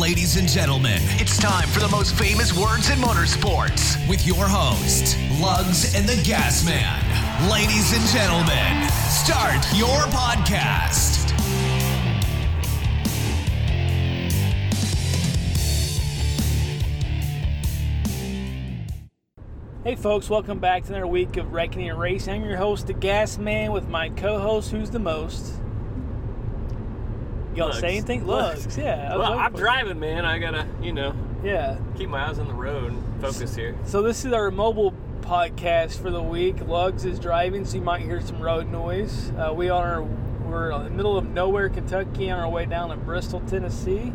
Ladies and gentlemen, it's time for the most famous words in motorsports with your host, Lugs and the Gas Man. Ladies and gentlemen, start your podcast. Hey folks, welcome back to another week of Reckoning and Racing. I'm your host, the Gas Man, with my co-host, who's the most. You gonna Lugs. say anything? Lugs. Lugs, yeah. I well, I'm driving, man. I gotta, you know, Yeah. keep my eyes on the road and focus here. So this is our mobile podcast for the week. Lugs is driving, so you might hear some road noise. Uh, we are we're in the middle of nowhere, Kentucky, on our way down to Bristol, Tennessee.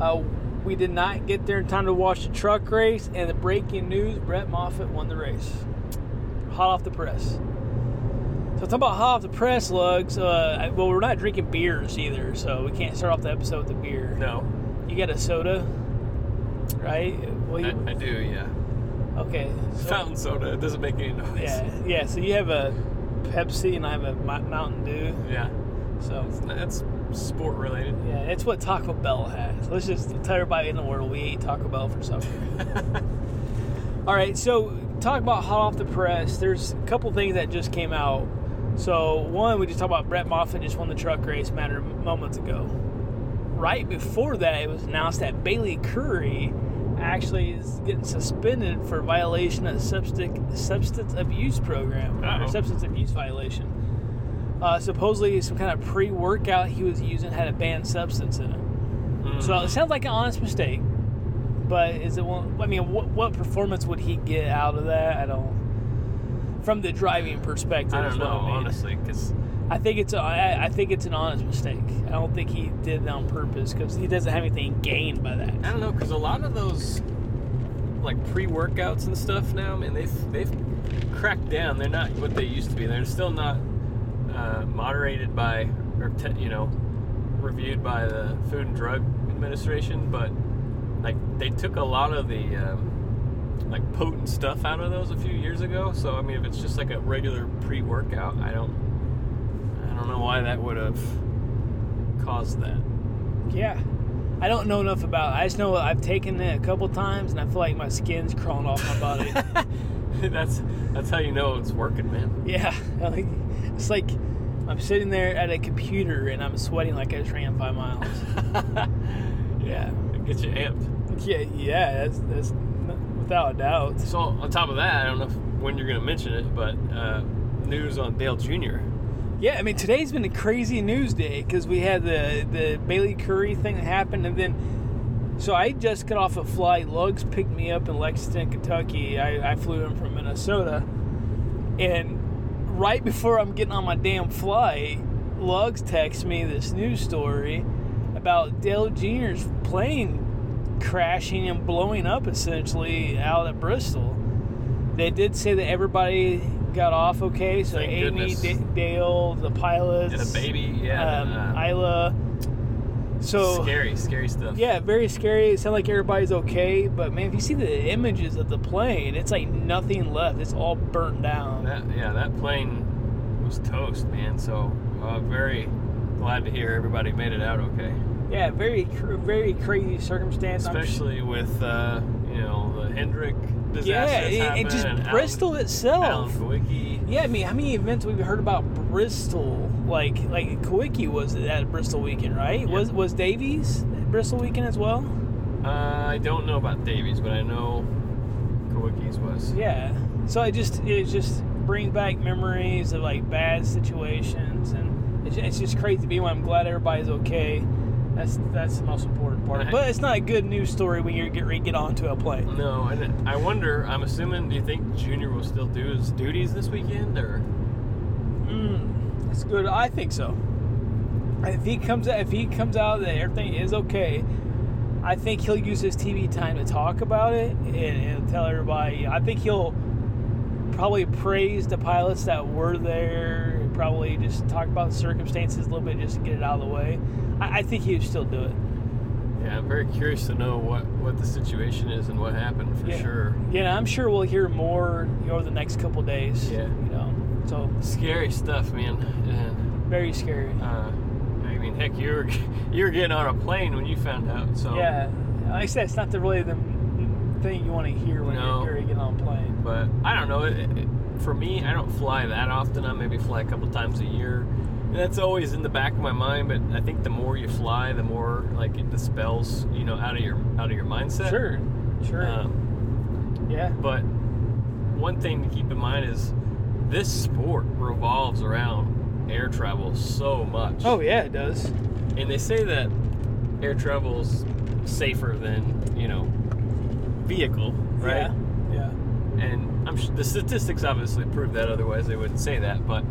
Uh, we did not get there in time to watch the truck race, and the breaking news: Brett Moffitt won the race. Hot off the press. So talking about hot off the press, Lugs. Uh, well, we're not drinking beers either, so we can't start off the episode with a beer. No, You got a soda, right? Well, I, you, I do, yeah. okay. so- Fountain soda. It doesn't make any noise. Yeah, yeah. So you have a Pepsi and I have a Mountain Dew. Yeah. So That's sport related. yeah, it's what Taco Bell has. Let's just tell everybody in the world we ate Taco Bell for supper. All right, so talk about hot off the press. There's a couple things that just came out. So one, we just talked about Brett Moffitt just won the truck race a matter of moments ago. Right before that, it was announced that Bayley Currey actually is getting suspended for violation of substance substance abuse program or Uh-oh. substance abuse violation. Uh, supposedly, some kind of pre-workout he was using had a banned substance in it. Mm. So it sounds like an honest mistake. But is it one? I mean, what, what performance would he get out of that? I don't. From the driving perspective, I don't know, I mean. honestly, because I think it's a, I, I think it's an honest mistake. I don't think he did it on purpose because he doesn't have anything gained by that. I don't know, because a lot of those like pre-workouts and stuff now, man, they've they've cracked down. They're not what they used to be. They're still not uh, moderated by or te- you know reviewed by the Food and Drug Administration, but like they took a lot of the um, like potent stuff out of those a few years ago. So I mean, if it's just like a regular pre-workout, I don't I don't know why that would have caused that. Yeah. I don't know enough about. it. I just know I've taken it a couple times and I feel like my skin's crawling off my body. that's that's how you know it's working, man. yeah, like, it's like I'm sitting there at a computer and I'm sweating like I just ran five miles. Yeah. It gets you amped. Yeah, yeah, that's, that's without a doubt. So on top of that, I don't know if, when you're going to mention it, but uh, news on Dale Jr. Yeah, I mean today's been a crazy news day because we had the the Bayley Currey thing that happened, and then so I just got off a flight. Lugs picked me up in Lexington, Kentucky. I, I flew in from Minnesota, and right before I'm getting on my damn flight, Lugs texts me this news story about Dale Jr.'s plane crashing and blowing up essentially out at Bristol. They did say that everybody got off okay. So Thank Amy. D- Dale, the pilots, And a baby, yeah. um, uh, Isla. So scary, scary stuff. yeah, very scary. It sounded like everybody's okay, but man, if you see the images of the plane, it's like nothing left. It's all burnt down. That, yeah, that plane was toast, man. So uh, very glad to hear everybody made it out okay. Yeah, very, cr- very crazy circumstance. Especially with, uh, you know, the Hendrick disaster yeah, and just Bristol Alan, itself. Alan Kulwicki. Yeah, I mean, how many events we've heard about Bristol? Like, like Kulwicki was at Bristol weekend, right? Yeah. Was was Davey's at Bristol weekend as well? Uh, I don't know about Davey's, but I know Kulwicki's was. Yeah. So it just it just brings back memories of like bad situations, and it's, it's just crazy to be. I'm glad everybody's okay. That's that's the most important part. But it's not a good news story when you get get onto a plane. No, and I wonder. I'm assuming. Do you think Junior will still do his duties this weekend, or Mm, that's good. I think so. If he comes out, if he comes out that everything is okay, I think he'll use his TV time to talk about it and, and tell everybody. I think he'll probably praise the pilots that were there. Probably just talk about the circumstances a little bit, just to get it out of the way. I, I think he would still do it. yeah? I'm very curious to know what what the situation is and what happened for Yeah. sure. Yeah, I'm sure we'll hear more you know, over the next couple days. Yeah. you know, so Scary stuff, man. And very scary. uh, I mean, mean, heck, you were you were getting on a plane when you found out. So Yeah, like I said, it's not the really the thing you want to hear when No. you're getting on a plane. But I don't know. It, it, for me, I don't fly that often. I maybe fly a couple times a year. And that's always in the back of my mind. But I think the more you fly, the more like it dispels, you know, out of your out of your mindset. Sure, sure. Um, yeah. but one thing to keep in mind is this sport revolves around air travel so much. Oh yeah, it does. And they say that air travel's safer than you know vehicle, right? Yeah. yeah. and I'm sh- the statistics obviously prove that. Otherwise, they wouldn't say that. But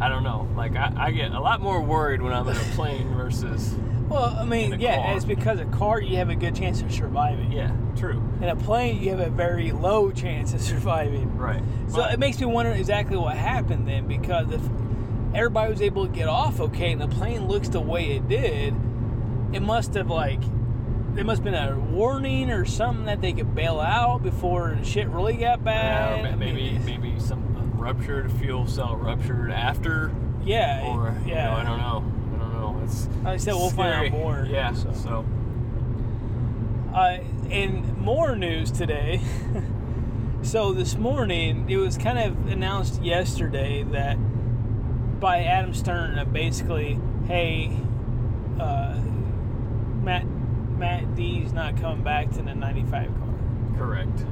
I don't know. Like I, I get a lot more worried when I'm in a plane versus Well, I mean, yeah, car. it's because a car you have a good chance of surviving. yeah, true, In a plane, you have a very low chance of surviving. right. So it makes me wonder exactly what happened then, because if everybody was able to get off okay and the plane looks the way it did, it must have like there must have been a warning or something that they could bail out before shit really got Yeah, bad. I maybe mean, maybe some ruptured fuel cell ruptured after, yeah, or you yeah. know, I don't know. I don't know. It's Like I said, we'll scary. find out more. Yeah. so. So, Uh, in more news today, so this morning it was kind of announced yesterday that by Adam Stern basically, hey, uh, Matt Matt D's not coming back to the 95 car. correct.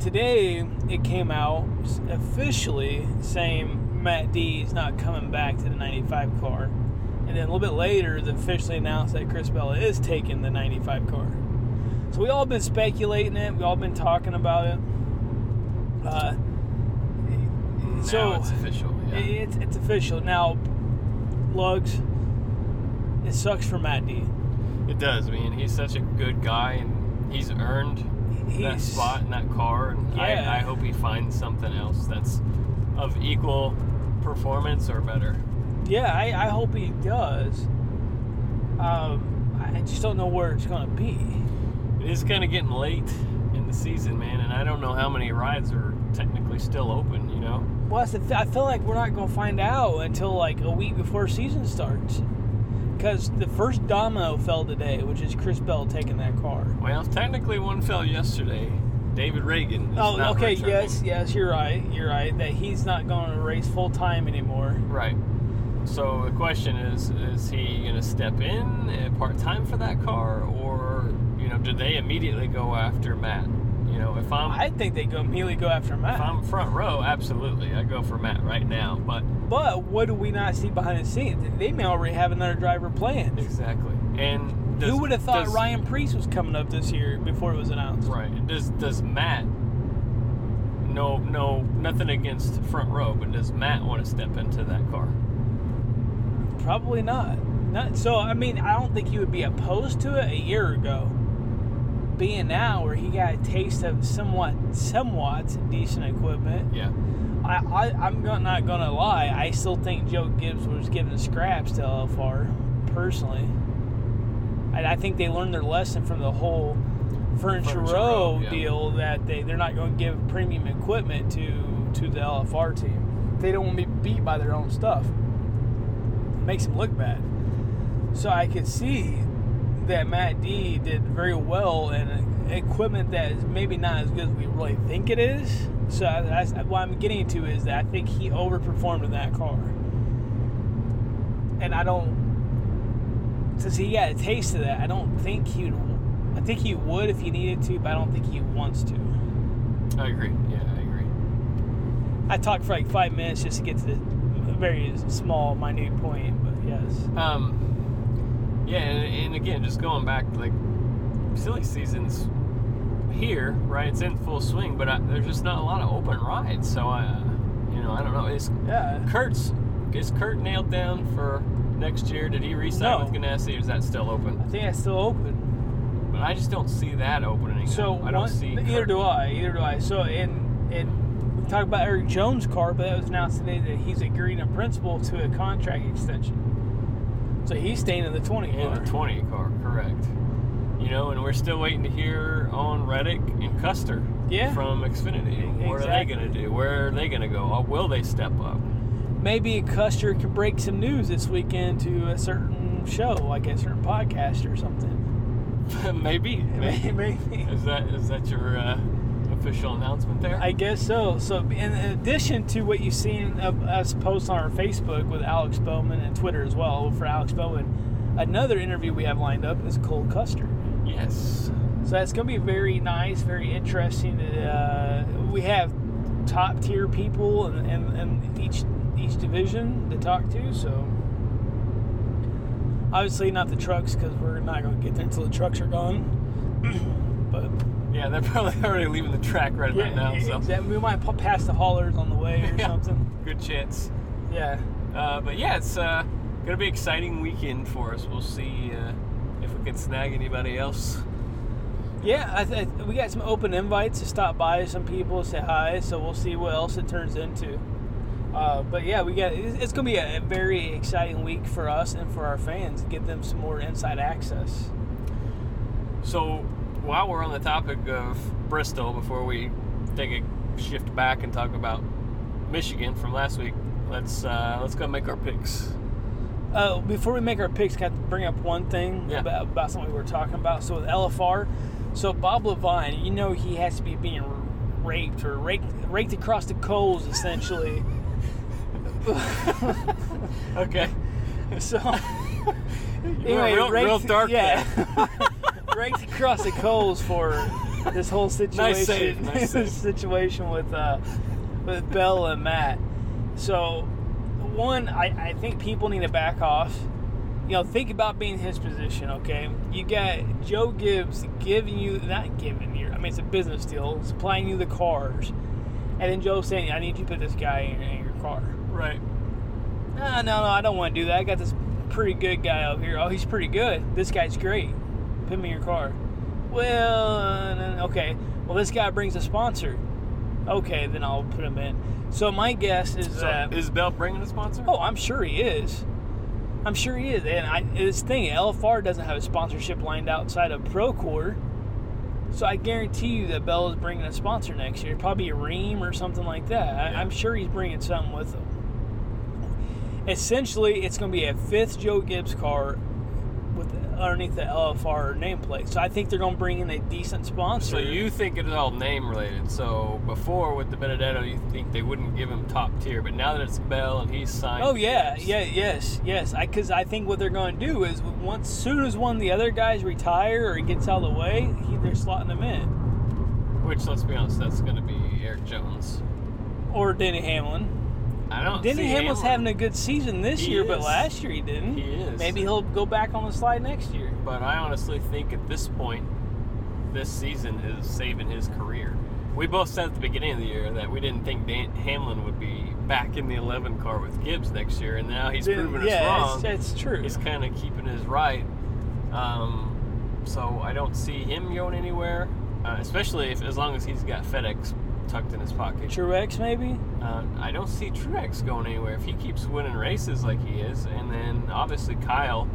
Today it came out officially saying Matt D is not coming back to the 95 car. And then a little bit later, they officially announced that Chris Bella is taking the 95 car. So we all been speculating it. We all been talking about it. Uh, Now so it's official. Yeah. it's, it's official now. Lugs. It sucks for Matt D. It does. I mean, he's such a good guy, and he's earned that spot in that car. And Yeah. I, I hope he finds something else that's of equal performance or better. Yeah, I, I hope he does. Um, I just don't know where it's going to be. It is kind of getting late in the season, man, and I don't know how many rides are technically still open. You know, Well, that's the th- I feel like we're not going to find out until like a week before season starts. Because the first domino fell today, which is Chris Bell taking that car. well, technically one fell yesterday. David Ragan. Is Oh, okay, returning. yes, yes, you're right. You're right. That he's not going to race full time anymore. Right. So the question is: Is he going to step in uh, part time for that car, or you know, do they immediately go after Matt? You know, if I'm I think they go immediately go after Matt. if I'm front row, absolutely, I go for Matt right now. But But what do we not see behind the scenes? They may already have another driver planned. exactly, and does, Who would have thought does- Ryan Preece was coming up this year before it was announced? Right. Does does Matt? No, no, nothing against front row, but does Matt want to step into that car? Probably not. Not so. I mean, I don't think he would be opposed to it a year ago. Being now where he got a taste of somewhat, somewhat decent equipment. Yeah. I, I I'm not gonna lie. I still think Joe Gibbs was giving scraps to LFR, personally. I, I think they learned their lesson from the whole Furniture, Furniture Row Row, yeah. deal that they they're not going to give premium equipment to to the LFR team. They don't want to be beat by their own stuff. It makes them look bad. So I could see that Matt D did very well in equipment that is maybe not as good as we really think it is. So I- that's what I'm getting to is that I think he overperformed in that car, and I don't. Since he got a taste of that, I don't think he would. I think he would if he needed to, but I don't think he wants to. I agree. Yeah, I agree. I talked for like five minutes just to get to the very small, minute point, but yes. Um, yeah, and, and again, just going back, like silly seasons here, right? It's in full swing, but I, there's just not a lot of open rides. So I, uh, you know, I don't know. Is Yeah. Kurt's is Kurt nailed down for next year? Did he re-sign No. with Ganassi? Or is that still open? I think it's still open. But I just don't see that opening. So I don't one- see. Either Kurt- do I. Either do I. So in in we talked about Erik Jones' car, but that was announced today that he's agreed in principle to a contract extension. So he's staying in the twenty In car. the 20 car, correct. You know, and we're still waiting to hear on Reddick and Custer Yeah. from Xfinity. What are they going to do? Where are they going to go? Or will they step up? Maybe Custer can break some news this weekend to a certain certain show, like a certain podcast or something. maybe, maybe. Maybe. Is that is that your uh, official announcement there? I guess so. So, in addition to what you've seen of us post on our Facebook with Alex Bowman and Twitter as well for Alex Bowman, another interview we have lined up is Cole Custer. yes. So that's going to be very nice, very interesting. Uh, we have top tier people in, in, in each each division to talk to. So obviously not the trucks because we're not going to get there until the trucks are gone. but Yeah, they're probably already leaving the track right about now. So exactly. we might pa- pass the haulers on the way or Yeah. something. good chance. Yeah. Uh, but yeah, it's uh, gonna be an exciting weekend for us. We'll see uh, if we can snag anybody else. Yeah, I th- we got some open invites to stop by some people, say hi. So we'll see what else it turns into. Uh, but yeah, we got it's, to be a, a very exciting week for us and for our fans to give them some more inside access. So while we're on the topic of Bristol, before we take a shift back and talk about Michigan from last week, let's uh, let's go make our picks. Uh, before we make our picks, got to bring up one thing Yeah. about, about something we were talking about. So with LFR, so Bob Leavine, you know he has to be being raped or raked, raked across the coals essentially. Okay. so were real, real dark yeah. raked across the coals for this whole situation. save, nice save. situation with uh, with Bell and Matt. So, one, I, I think people need to back off. You know, think about being his position. Okay, you got Joe Gibbs giving you not giving you. I mean, it's a business deal, supplying you the cars, and then Joe saying, "I need you to put this guy in, in your car." Right. Ah, no, no, I don't want to do that. I got this pretty good guy over here. Oh, he's pretty good. This guy's great. Put me in your car. Well, uh, okay. Well, this guy brings a sponsor. Okay, then I'll put him in. So my guess is So that. is Bell bringing a sponsor? oh, I'm sure he is. I'm sure he is. And I, this thing, LFR doesn't have a sponsorship lined outside of Procore. So I guarantee you that Bell is bringing a sponsor next year. Probably a Rheem or something like that. I, Yeah. I'm sure he's bringing something with him. Essentially, it's going to be a fifth Joe Gibbs car underneath the LFR nameplate. So I think they're going to bring in a decent sponsor. So you think it's all name related? So before with DiBenedetto, you think they wouldn't give him top tier, but now that it's Bell and he's signed. Oh yeah, yeah, yes, yes. I because I think what they're going to do is once soon as one of the other guys retire or gets out of the way, he, they're slotting him in, Which let's be honest, that's going to be Erik Jones. or Denny Hamlin. I don't. Denny Hamlin's Hamlin, having a good season this He year, but last year he didn't. He is. Maybe he'll go back on the slide next year. But I honestly think at this point, this season is saving his career. We both said at the beginning of the year that we didn't think Dan- Hamlin would be back in the 11 car with Gibbs next year, and now he's proven yeah, us wrong. It's, it's true. he's kind of keeping his right. Um, so I don't see him going anywhere, uh, especially if as long as he's got FedEx tucked in his pocket. Truex maybe. Uh, I don't see Truex going anywhere if he keeps winning races like he is, and then obviously Kyle,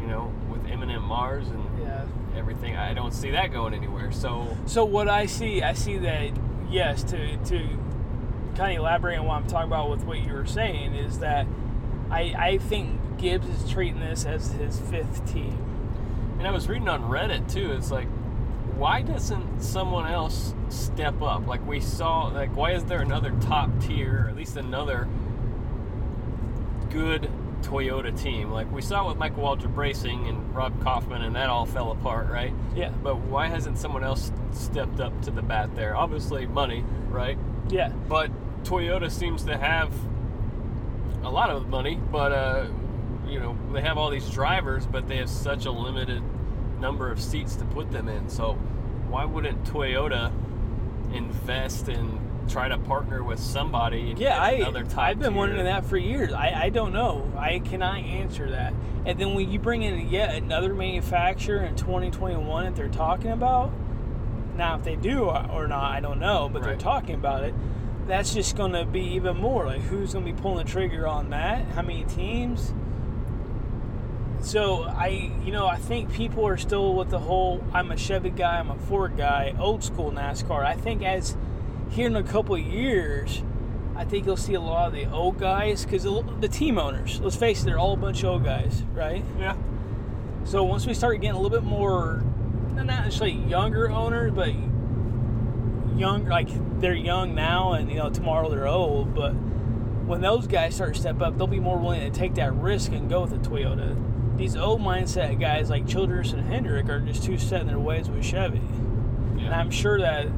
you know, with M&M Mars and Yeah. everything, I don't see that going anywhere. So So what I see, I see that yes, to to kind of elaborate on what I'm talking about with what you were saying is that I I think Gibbs is treating this as his fifth team. And I was reading on Reddit too. It's like, why doesn't someone else step up? Like we saw, like why is there another top tier, or at least another good Toyota team? Like we saw with Michael Waltrip Racing and Rob Kauffman, and that all fell apart, right? Yeah. But why hasn't someone else stepped up to the bat there? Obviously, money, right? Yeah. But Toyota seems to have a lot of money, but uh, you know they have all these drivers, but they have such a limited number of seats to put them in. So why wouldn't Toyota invest and try to partner with somebody? And Yeah, I I've been tier? wondering that for years. I, I don't know. I cannot answer that. And then when you bring in yet another manufacturer in 2021 that they're talking about, now if they do or not, I don't know, but they're talking about it. That's just going to be even more. Like who's going to be pulling the trigger on that? How many teams? So I, you know, I think people are still with the whole "I'm a Chevy guy, I'm a Ford guy," old school NASCAR. I think as here in a couple of years, I think you'll see a lot of the old guys because the, the team owners. Let's face it, they're all a bunch of old guys, right? Yeah. So once we start getting a little bit more, not necessarily younger owners, but young, like they're young now, and you know tomorrow they're old. But when those guys start to step up, they'll be more willing to take that risk and go with a Toyota. These old mindset guys like Childress and Hendrick are just too set in their ways with Chevy, and I'm sure that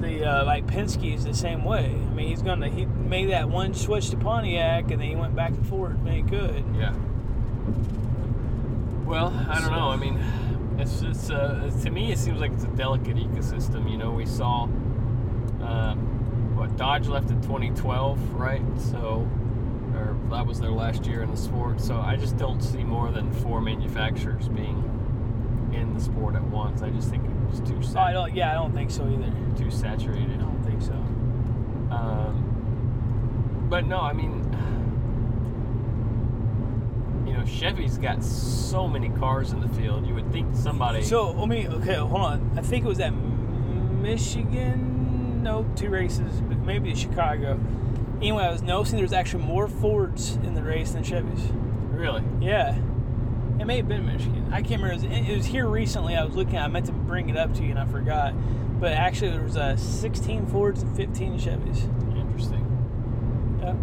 the uh, like Penske is the same way. I mean, he's gonna he made that one switch to Pontiac, and then he went back and forth, and made good. Yeah. Well, I don't know. I mean, it's just uh, to me, it seems like it's a delicate ecosystem. You know, we saw um, what Dodge left in 2012, right? So, or that was their last year in the sport. So I just don't see more than four manufacturers being in the sport at once. I just think it's too Oh, I don't. Yeah, I don't think so either. too saturated. I don't think so. Um, but no, I mean, you know, Chevy's got so many cars in the field. You would think somebody. So let me. Okay, hold on. I think it was at Michigan. No, two races, but maybe Chicago. Anyway, I was noticing there's actually more Fords in the race than Chevys. really? Yeah, it may have been Michigan. I can't remember. It was, it was here recently. I was looking. I meant to bring it up to you and I forgot. But actually, there was uh, 16 Fords and 15 Chevys. Interesting. Yeah.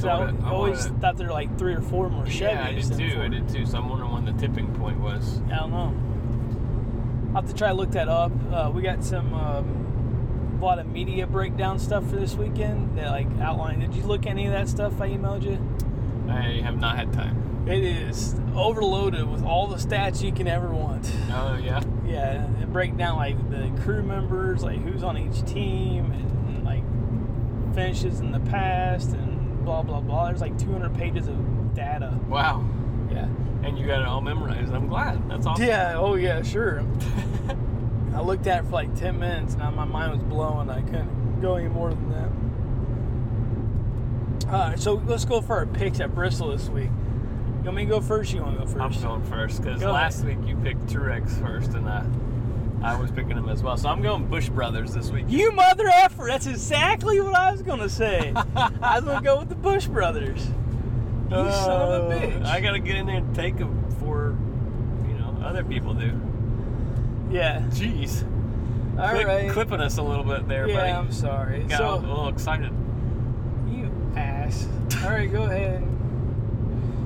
So I, I- I always wanna- thought there were like three or four more Chevys. Yeah, I did too. I did too. So I'm wondering when the tipping point was. I don't know. I'll have to try to look that up. Uh, we got some um, a lot of media breakdown stuff for this weekend that like outline. Did you look any of that stuff I emailed you? I have not had time. It is overloaded with all the stats you can ever want. Oh yeah. Yeah, and break down like the crew members, like who's on each team, and like finishes in the past, and blah blah blah. There's like 200 pages of data. Wow. Yeah. And you got it all memorized. I'm glad. That's awesome. Yeah. Oh yeah. Sure. I looked at it for like 10 minutes and my mind was blowing. I couldn't go any more than that. All right, so let's go for our picks at Bristol this week. You want me to go first? You want to go first? I'm going first because Go last week you picked Truex first, and I, I was picking him as well. So I'm going Busch Brothers this week. You mother effer! That's exactly what I was going to say. I was going to go with the Busch brothers. You son of a bitch. Uh, I gotta get in there and take them for, you know, other people do. Yeah. Jeez. All Clip- right. Clipping us a little bit there, yeah, buddy. I'm sorry. Got so, a little excited. you ass. All right, go ahead.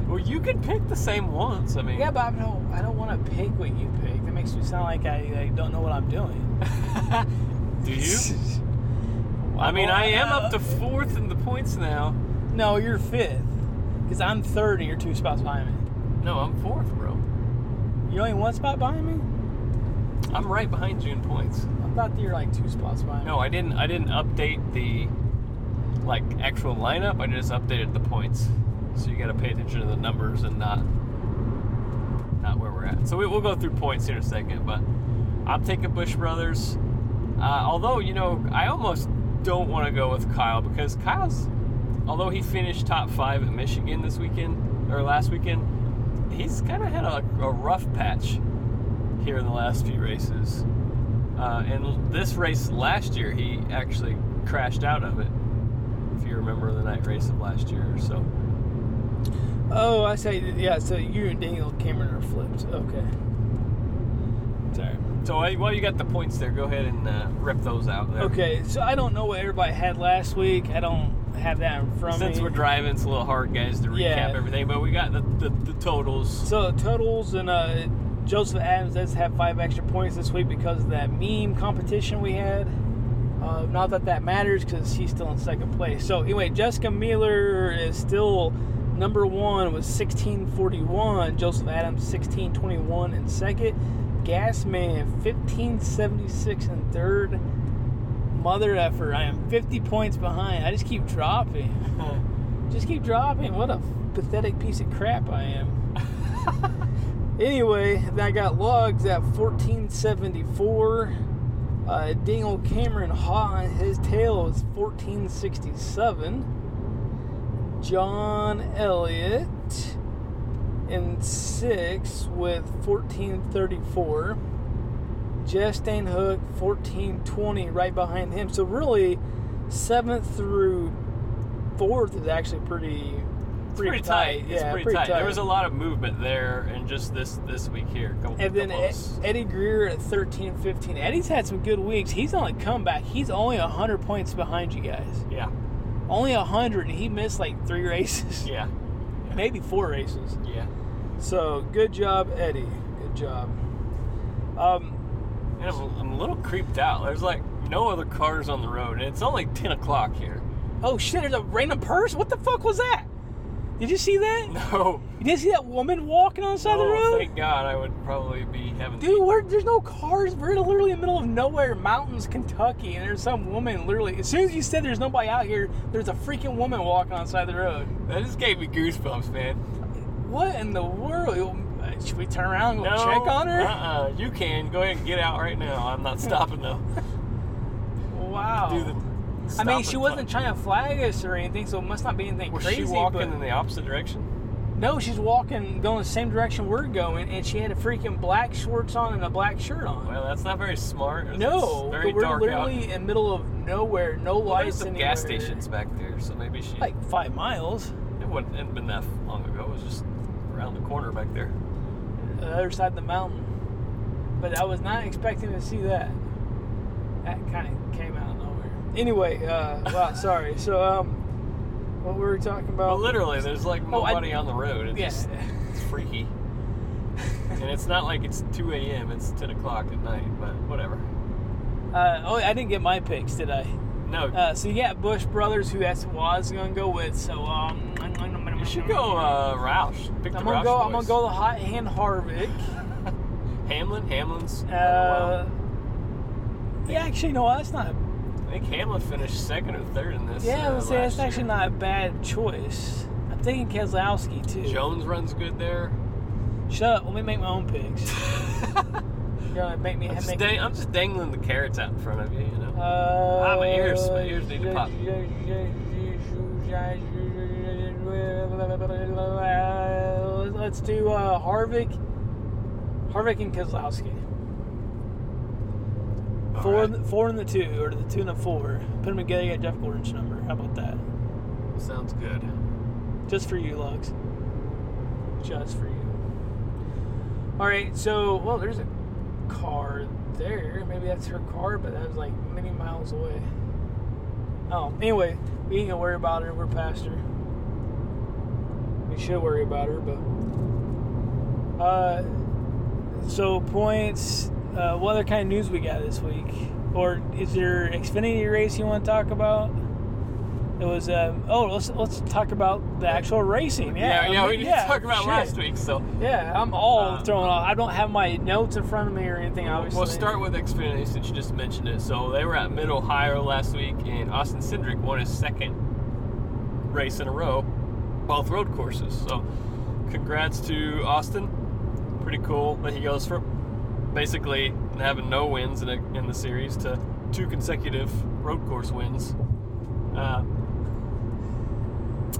Well, you can pick the same ones. I mean, Yeah, but I don't. I don't want to pick what you pick. That makes me sound like I, I don't know what I'm doing. do you? I mean, I am up to fourth in the points now. No, you're fifth. Because I'm third and you're two spots behind me. No, I'm fourth, bro. You're only one spot behind me? I'm right behind June points. I thought you were like two spots behind No, I didn't. I didn't update the like actual lineup. I just updated the points. So you got to pay attention to the numbers and not not where we're at. So we, we'll go through points here in a second. But I'm taking Busch Brothers. Uh, although you know, I almost don't want to go with Kyle because Kyle's, although he finished top five at Michigan this weekend or last weekend, he's kind of had a, a rough patch here in the last few races. Uh, and this race last year, he actually crashed out of it. If you remember the night race of last year, or so Oh, I say, yeah, so you and Daniel Cameron are flipped. Okay. Sorry. so while you- you got the points there, go ahead and uh, rip those out. There. Okay, so I don't know what everybody had last week. I don't have that in front of Since me. we're driving, it's a little hard, guys, to recap Yeah. everything. But we got the, the, the totals. So the totals and uh, Joseph Adams does have five extra points this week because of that meme competition we had. Uh, not that that matters because he's still in second place. So anyway, Jessica Mueller is still number one with 1641. Joseph Adams 1621 in second. Gasman 1576 in third. Mother effort, I am 50 points behind. I just keep dropping. Just keep dropping. What a pathetic piece of crap I am. anyway, I got Lugs at 1474. Uh, Daniel Cameron on his tail is 1467. John Elliott in six with 1434. Justine Hook 1420 right behind him. So really, seventh through fourth is actually pretty pretty, pretty tight. It's Yeah, pretty, tight. There was a lot of movement there, and just this this week here. Couple, And then Ed- Eddie Greer at 13 15. Eddie's had some good weeks. He's on a comeback. He's only 100 points behind you guys. yeah, Only 100, and he missed like three races. yeah, Maybe four races. yeah. So good job, Eddie. Good job. Um, And I'm, I'm a little creeped out. There's like no other cars on the road, and it's only 10 o'clock here. oh shit, there's a random purse. What the fuck was that? Did you see that? No, You didn't see that woman walking on the side of the oh, road? thank God. I would probably be having. Dude, there's no cars. We're literally in the middle of nowhere, mountains, Kentucky, and there's some woman literally. As soon as you said there's nobody out here, there's a freaking woman walking on the side of the road. that just gave me goosebumps, man. What in the world? Should we turn around and go No, check on her? Uh-uh. You can go ahead and get out right now. I'm not stopping though. Wow. Do the. I mean, she wasn't trying to flag us or anything, so it must not be anything Was crazy. Was she walking in the opposite direction? no, she's walking, going the same direction we're going, and she had a freaking black shorts on and a black shirt on. Well, that's not very smart. It's no, very we're literally out. in the middle of nowhere, no Well, lights there's some anywhere. gas stations back there, so maybe she. Like five miles. it wouldn't have been that long ago. It was just around the corner back there. the other side of the mountain. But I was not expecting to see that. That kind of came out. Anyway, uh, wow, sorry. So, um, what were we talking about? literally, there's like Oh, I- nobody on the road. It's Yeah. just it's freaky. and it's not like it's 2 a.m. It's 10 o'clock at night. But whatever. Uh, oh, I didn't get my picks, did I? No, Uh, so you got Busch Brothers, who that's I was gonna go with. So um, you should go uh, Roush. Pick the I'm gonna Roush go. I'm gonna go the hot hand Harvick. Hamlin. Hamlin's. Uh, yeah, actually, no, that's not. I think Hamlin finished second or third in this. Yeah, uh, say that's last actually not a bad choice. I'm thinking Keselowski too. Jones runs good there. Shut up. Let me make my own picks. You're gonna make me I'm just, make. dang, I'm just dangling the carrots out in front of you, you know. Uh, Ah, my ears- my ears need to pop. Let's do uh, Harvick, Harvick and Keselowski. All Four, right. in the, four and the two, or the two and the four. Put them together, you get Jeff Gordon's number. How about that? Sounds good. Just for you, Lugs. Just for you. All right, so well, there's a car there. Maybe that's her car, but that was like many miles away. Oh, anyway, we ain't gonna worry about her. We're past her. We should worry about her, but uh, so points. Uh, what other kind of news we got this week? Or is there Xfinity race you want to talk about? It was um, oh let's let's talk about the actual racing. Yeah, Yeah, yeah, I we need to talk about shit. last week, so Yeah, I'm all Uh, thrown off. I don't have my notes in front of me or anything. Obviously, We'll start with Xfinity since you just mentioned it. So they were at Mid Ohio last week, and Austin Cindric won his second race in a row, both road courses. So congrats to Austin. Pretty cool that he goes from basically having no wins in, a, in the series to two consecutive road course wins. Uh,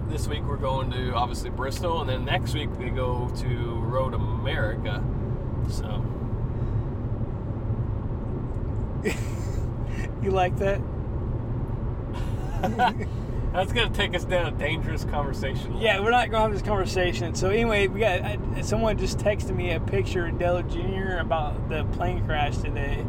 this week we're going to obviously Bristol, and then next week we go to Road America. So. You like that? That's gonna take us down a dangerous conversation. Yeah, we're not going to have this conversation. So anyway, we got I, someone just texted me a picture of Dale Jr. about the plane crash today.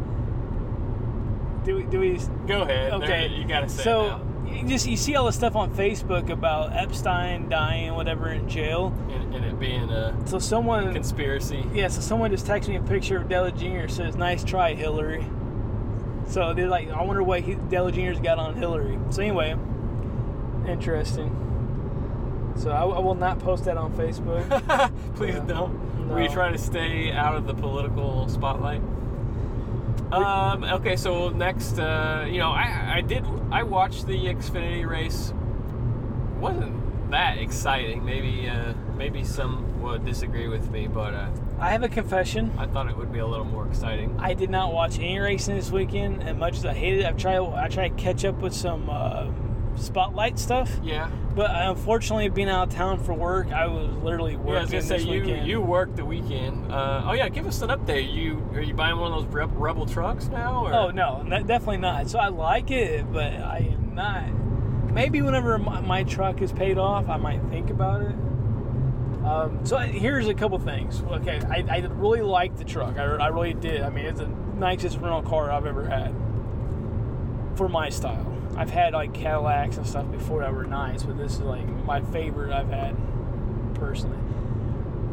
Do we? Do we? Go ahead. Okay, There, you gotta say so. You just you see all the stuff on Facebook about Epstein dying, whatever, in jail. And, and it being a So someone, conspiracy. yeah, so someone just texted me a picture of Della Jr. Says, "Nice try, Hillary." So they're like, I wonder what he, Della Jr.'s got on Hillary. So anyway, interesting. So I, I will not post that on Facebook. Please Yeah. don't. Were you No. trying to stay out of the political spotlight? Um, okay, so next, uh, you know, I, I did, I watched the Xfinity race. wasn't that exciting. Maybe, uh, maybe some would disagree with me, but uh, I have a confession. I thought it would be a little more exciting. I did not watch any racing this weekend. As much as I hated it, I've tried. I tried to catch up with some uh, spotlight stuff. Yeah. But unfortunately, being out of town for work, I was literally working Yeah, I was gonna say you weekend. you worked the weekend. Uh, oh yeah, give us an update. You are you buying one of those Rebel trucks now? Or? Oh no, definitely not. So I like it, but I am not. Maybe whenever my, my truck is paid off, I might think about it. Um, so here's a couple things. Okay, I, I really like the truck. I, I really did. I mean, it's the nicest rental car I've ever had for my style. I've had like Cadillacs and stuff before that were nice, but this is like my favorite I've had personally.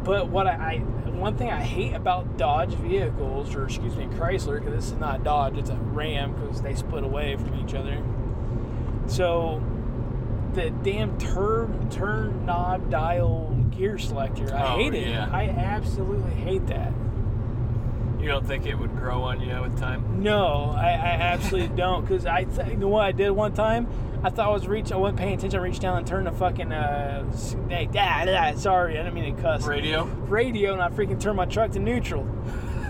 But what I, I one thing I hate about Dodge vehicles, or excuse me, Chrysler, because this is not Dodge, it's a Ram, because they split away from each other. So the damn turn turn knob dial gear selector, I Oh, hate it. yeah. I absolutely hate that. You don't think it would grow on you with time? No, I, I absolutely don't. Because I, th- you know what I did one time? I thought I was reaching, I wasn't paying attention. I reached down and turned the fucking, uh, hey, da, da, sorry, I didn't mean to cuss. Radio? Radio, and I freaking turned my truck to neutral.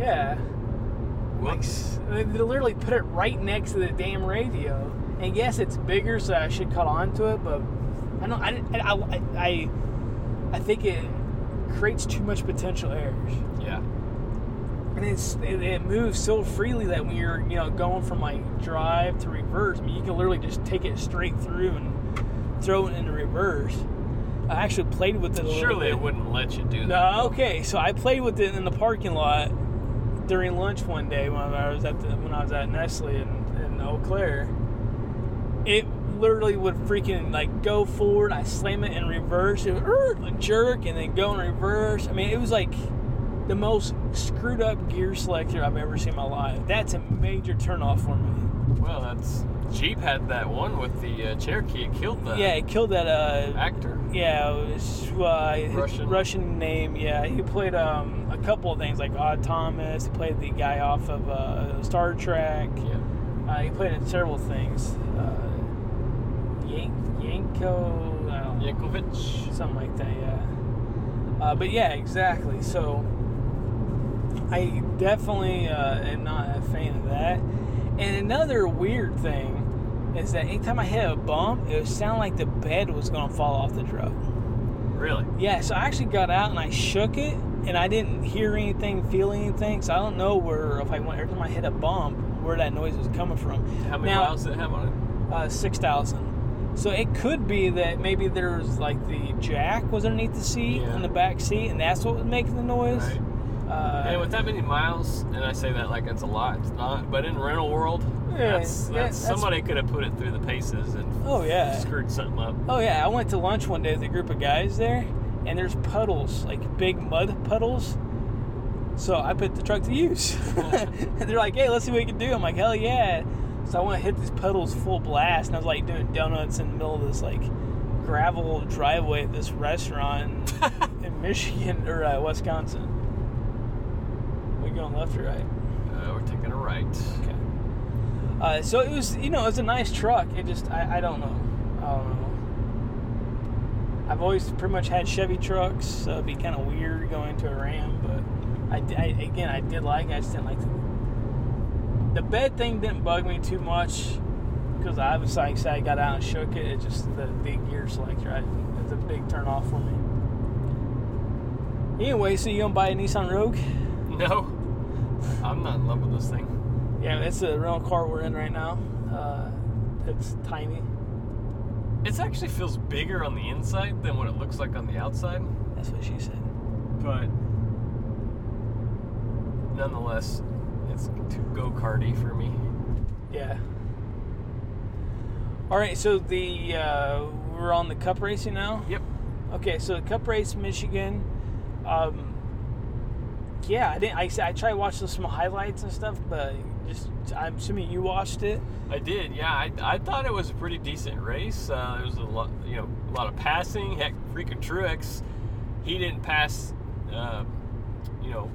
yeah. Like, Whoops. s- they literally put it right next to the damn radio. And yes, it's bigger, so I should cut onto it, but I don't, I, I, I, I, think it creates too much potential errors. And it's it, it moves so freely that when you're you know going from like drive to reverse, I mean you can literally just take it straight through and throw it into reverse. I actually played with it a little Surely it wouldn't let you do that. No, okay. So I played with it in the parking lot during lunch one day when I was at the, when I was at Nestle in, in Eau Claire. It literally would freaking like go forward. I slam it in reverse. It would er, jerk and then go in reverse. I mean, it was like the most screwed up gear selector I've ever seen in my life. That's a major turnoff for me. Well, that's Jeep had that one with the uh, Cherokee. It killed that. Yeah, it killed that. Uh, actor. Yeah, it was uh, Russian. Russian name. Yeah, he played um, a couple of things like Odd Thomas. He played the guy off of uh, Star Trek. Yeah. Uh, he played in several things. Uh, Yank, Yanko, I don't know, Yankovic. something like that. Yeah. Uh, but yeah, exactly. So I definitely uh, am not a fan of that. And another weird thing is that anytime I hit a bump, it would sound like the bed was going to fall off the truck. Really? Yeah, so I actually got out and I shook it, and I didn't hear anything, feel anything. So I don't know where if I went every time I hit a bump, where that noise was coming from. How many Now- miles did it have on Uh, Six thousand. So it could be that maybe there's like the jack was underneath the seat Yeah. in the back seat, and that's what was making the noise. Right. Uh, and with that many miles, and I say that like it's a lot, it's not. But in rental world, Yeah, that's, yeah, that's, that's- somebody could have put it through the paces and oh yeah. screwed something up. Oh yeah, I went to lunch one day with a group of guys there, and there's puddles, like big mud puddles. So I put the truck to use. and they're like, "Hey, let's see what we can do." I'm like, "Hell yeah!" So I want to hit these puddles full blast, and I was like doing donuts in the middle of this like gravel driveway at this restaurant in Michigan or uh, Wisconsin. We going left or right? Uh, we're taking a right. Okay. Uh, so it was, you know, it was a nice truck. It just, I, I don't know. I don't know. I've always pretty much had Chevy trucks, so it'd be kind of weird going to a Ram. But I, I, again, I did like. it. I just didn't like the the bed thing. Didn't bug me too much because I was like, I I got out and shook it. It just the big gear selector. I, it's a big turn off for me. Anyway, so you gonna buy a Nissan Rogue? No, I'm not in love with this thing. Yeah, it's the rental car we're in right now. Uh, it's tiny. It actually feels bigger on the inside than what it looks like on the outside, That's what she said. but nonetheless, it's too go karty for me. Yeah. All right, so the uh, we're on the Cup racing now. Yep. Okay, so the Cup race, Michigan. Um, yeah, I didn't. I, I tried watching some highlights and stuff, but just I'm assuming you watched it. I did, yeah. I, I thought it was a pretty decent race. Uh, there was a lot, you know, a lot of passing. Heck, freaking Truex, he didn't pass, uh, you know,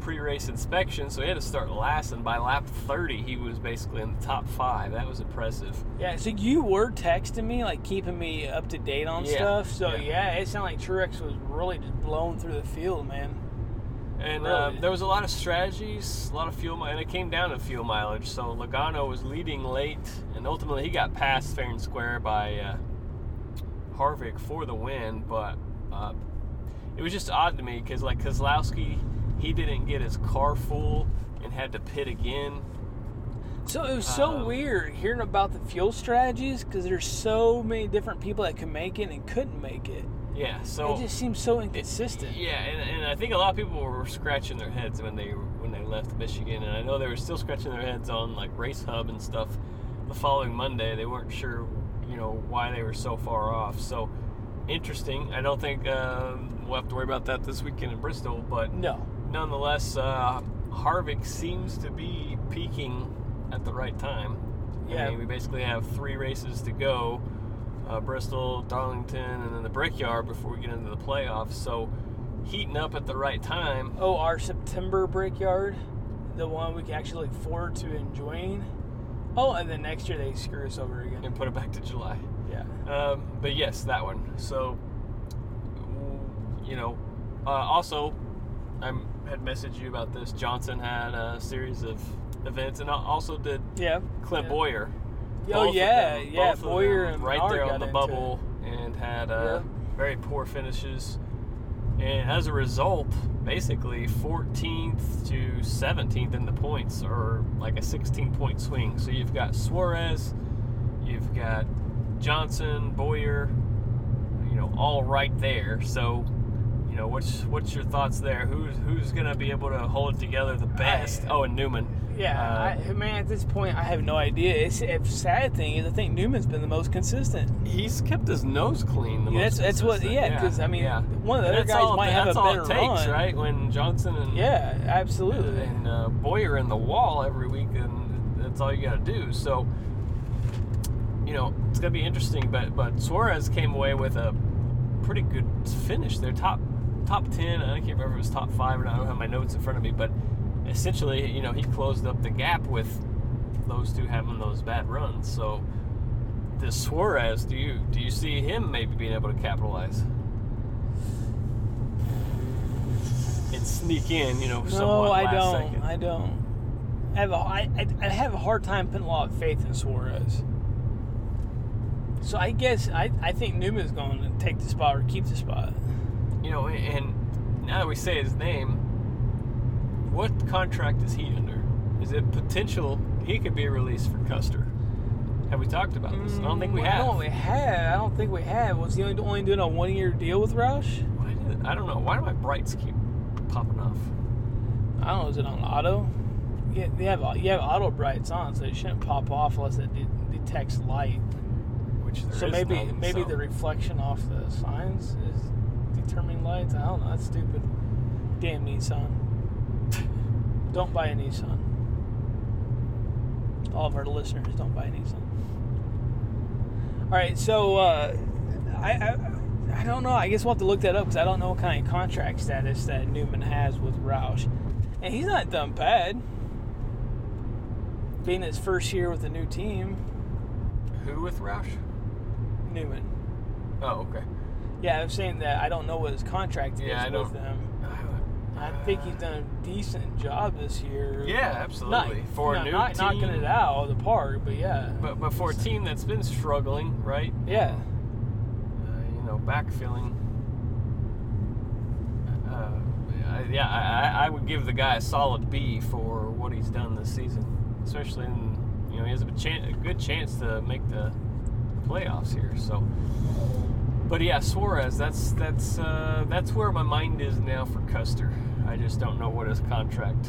pre-race inspection, so he had to start last. And by lap 30, he was basically in the top five. That was impressive. Yeah, so you were texting me, like keeping me up to date on Yeah, stuff. So yeah. yeah. it sounded like Truex was really just blowing through the field, man. And Really? um, there was a lot of strategies, a lot of fuel, and it came down to fuel mileage. So Logano was leading late, and ultimately he got past fair and square by uh, Harvick for the win. But uh, it was just odd to me because like Keselowski, he didn't get his car full and had to pit again. So it was so Um, weird hearing about the fuel strategies because there's so many different people that could make it and couldn't make it. Yeah, so it just seems so inconsistent. Yeah, and, and I think a lot of people were scratching their heads when they when they left Michigan, and I know they were still scratching their heads on like Race Hub and stuff. The following Monday, they weren't sure, you know, why they were so far off. So interesting. I don't think um, we'll have to worry about that this weekend in Bristol, but No. nonetheless, uh, Harvick seems to be peaking at the right time. Yeah. I mean, we basically have three races to go uh, Bristol, Darlington, and then the Brickyard before we get into the playoffs. So, heating up at the right time. Oh, our September Brickyard, the one we can actually look forward to enjoying. Oh, and then next year they screw us over again. And put it back to July. Yeah. Um, but yes, that one. So, you know, uh, also, I had messaged you about this. Johnson had a series of events, and also did Yeah. Clint yeah. Bowyer. Oh Both yeah, them- yeah. Bowyer and right Menard there on the bubble and had uh, Yeah. very poor finishes. And as a result, basically 14th to 17th in the points or like a 16 point swing. So you've got Suarez, you've got Johnson, Bowyer, you know, all right there. So, you know, what's what's your thoughts there? Who's who's gonna be able to hold it together the best? oh, and Newman. Yeah, Uh, I, man. At this point, I have no idea. It's, it's sad thing is, I think Newman's been the most consistent. He's kept his nose clean. The Yeah, most that's- that's what- yeah, 'cause, I mean, one of the And other guys all- might have a better it takes, run. right? When Johnson and Yeah, absolutely. and uh, Bowyer in the wall every week, and that's all you got to do. So, you know, it's gonna be interesting. But but Suarez came away with a pretty good finish. Their top top ten. I can't remember if it was top five or not. I don't have my notes in front of me, but essentially, you know, he closed up the gap with those two having those bad runs. So. This Suarez, do you do you see him maybe being able to capitalize and sneak in? You know, no, I don't. second? I don't. I have a, I, I, I have a hard time putting a lot of faith in Suarez. So I guess I, I think Newman's going to take the spot or keep the spot. You know, and now that we say his name, what contract is he under? Is it potential he could be released for Custer? Have we talked about this? I don't think we Mm, have. I don't think we have. I don't think we have. Was he only, only doing a one year deal with Roush? Why did, I don't know. Why do my brights keep popping off? I don't know. Is it on auto? Yeah, you have you have auto brights on, so it shouldn't pop off unless it de- detects light. Which there so is maybe none, maybe so- the reflection off the signs is determining lights. I don't know. That's stupid. Damn Nissan. don't buy a Nissan. All of our listeners don't buy a Nissan. All right, so uh, I, I I don't know. I guess we'll have to look that up because I don't know what kind of contract status that Newman has with Roush, and he's not done bad. Being his first year with a new team, who with Roush? Newman. Oh, okay. Yeah, I'm saying that I don't know what his contract is Yeah, I with them. I think he's done a decent job this year. Yeah, absolutely. Not, For a new not knocking it out of the park, but yeah, But but for a team that's been struggling, right? yeah, uh, you know, backfilling. Uh, I- yeah, I, I- I would give the guy a solid B for what he's done this season, especially in you know he has a, chan- a good chance to make the playoffs here. So, but yeah, Suarez, that's that's uh, that's where my mind is now for Custer. I just don't know what his contract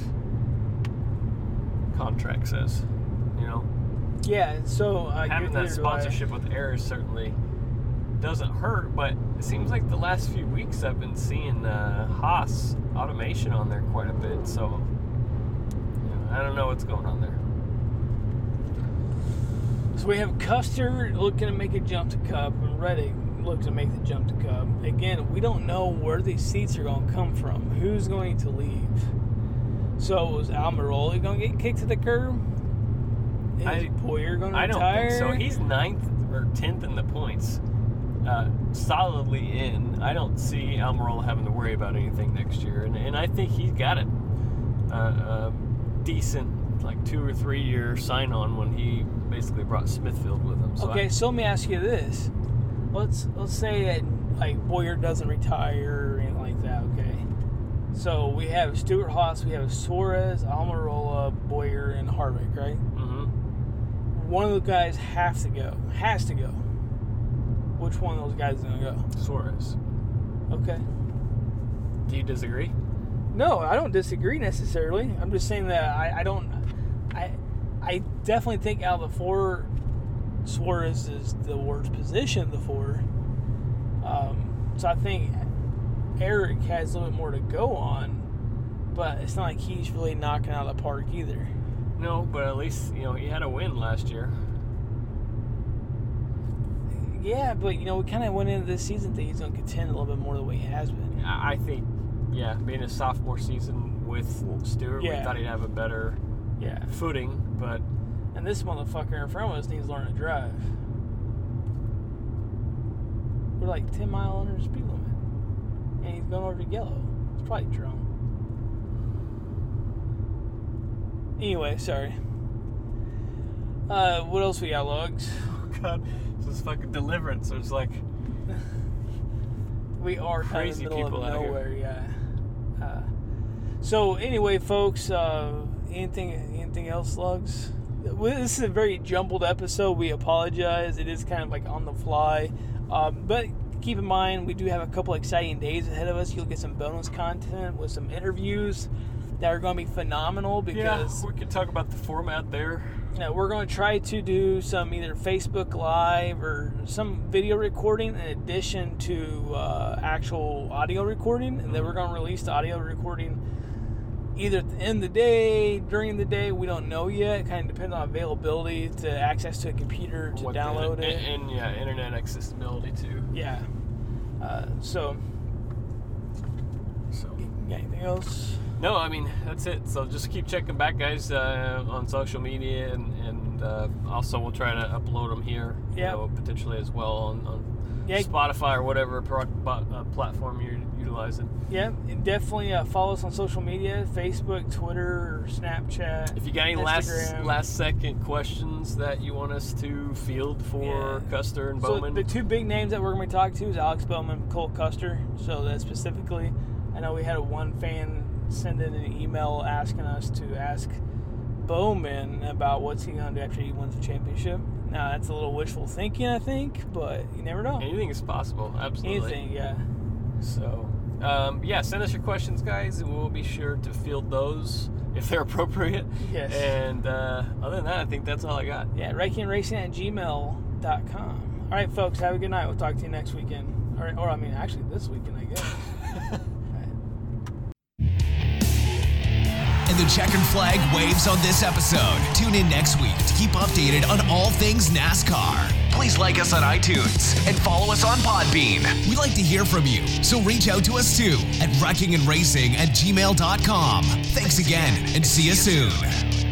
contract says. You know yeah. So uh, having that neither do I. sponsorship with Air certainly doesn't hurt, but it seems like the last few weeks I've been seeing uh, Haas automation on there quite a bit. So you know, I don't know what's going on there. So we have Custer looking to make a jump to Cup, and Reddick looking to make the jump to Cup. Again, we don't know where these seats are going to come from. Who's going to leave? So is Almirola going to get kicked to the curb? Is I- Bowyer going to I don't retire? think so. He's ninth or tenth in the points, uh, solidly in. I don't see Almirola having to worry about anything next year, and, and I think he's got a, a, a decent, like two or three year sign on when he basically brought Smithfield with him. So Okay, I, so let me ask you this. Let's let's say that like Bowyer doesn't retire or anything like that, okay? So we have Stewart-Haas, we have Suarez, Almirola, Bowyer, and Harvick, right? hmm one of the guys has to go. Has to go. Which one of those guys is gonna go? Suarez. Okay. Do you disagree? No, I don't disagree necessarily. I'm just saying that I, I don't. I I definitely think out of the four, Suarez is the worst position of the four. Um, so I think Aric has a little bit more to go on, but it's not like he's really knocking out of the park either. No, but at least you know he had a win last year. Yeah, but you know we kind of went into this season thinking he's going to contend a little bit more the way he has been. I I think, yeah, being a sophomore season with Stewart, Yeah. we thought he'd have a better Yeah, footing, but and this motherfucker in front of us needs to learn to drive. We're like 10 mile under the speed limit, and he's going over to yellow. He's probably drunk. Anyway, sorry. Uh, what else we got, Lugs? oh god, this is fucking deliverance. It's like We are kind of Crazy in the middle people of out here. nowhere, yeah. Uh, so anyway, folks, uh, anything anything else, Lugs? This is a very jumbled episode. We apologize. It is kind of like on the fly, um, but keep in mind we do have a couple exciting days ahead of us. You'll get some bonus content with some interviews that are going to be phenomenal because. yeah, we could talk about the format there. yeah, we're going to try to do some either Facebook Live or some video recording in addition to uh, actual audio recording. And then we're going to release the audio recording either at the end of the day, during the day. We don't know yet. It kind of depends on availability to access to a computer to What the- download and, it. and yeah, internet accessibility too. yeah. Uh, so, So got anything else? no, I mean that's it. So just keep checking back, guys, uh, on social media, and and uh, also we'll try to upload them here, you know, potentially as well on, on Yeah. Spotify or whatever pro- uh, platform you're utilizing. Yeah, definitely uh, follow us on social media Facebook, Twitter, Snapchat. If you got any last Instagram. last second questions that you want us to field for Yeah. Custer and So Bowman, the two big names that we're going to be talking to is Alex Bowman and Cole Custer. So that specifically, I know we had a one fan send in an email asking us to ask Bowman about what's he going to do after he wins the championship. Now that's a little wishful thinking, I think, but you never know. anything is possible. Absolutely. Anything, yeah. So, um, yeah, send us your questions, guys, we'll be sure to field those if they're appropriate. Yes. And uh, other than that, I think that's all I got. Yeah, racing at gmail.com. All right, folks, have a good night. We'll talk to you next weekend. Or, or I mean, actually, this weekend, I guess. The checkered flag waves on this episode. Tune in next week to keep updated on all things NASCAR. Please like us on iTunes and follow us on Podbean. We'd like to hear from you, so reach out to us too at wreckingandracing at gmail.com. Thanks again and see you soon.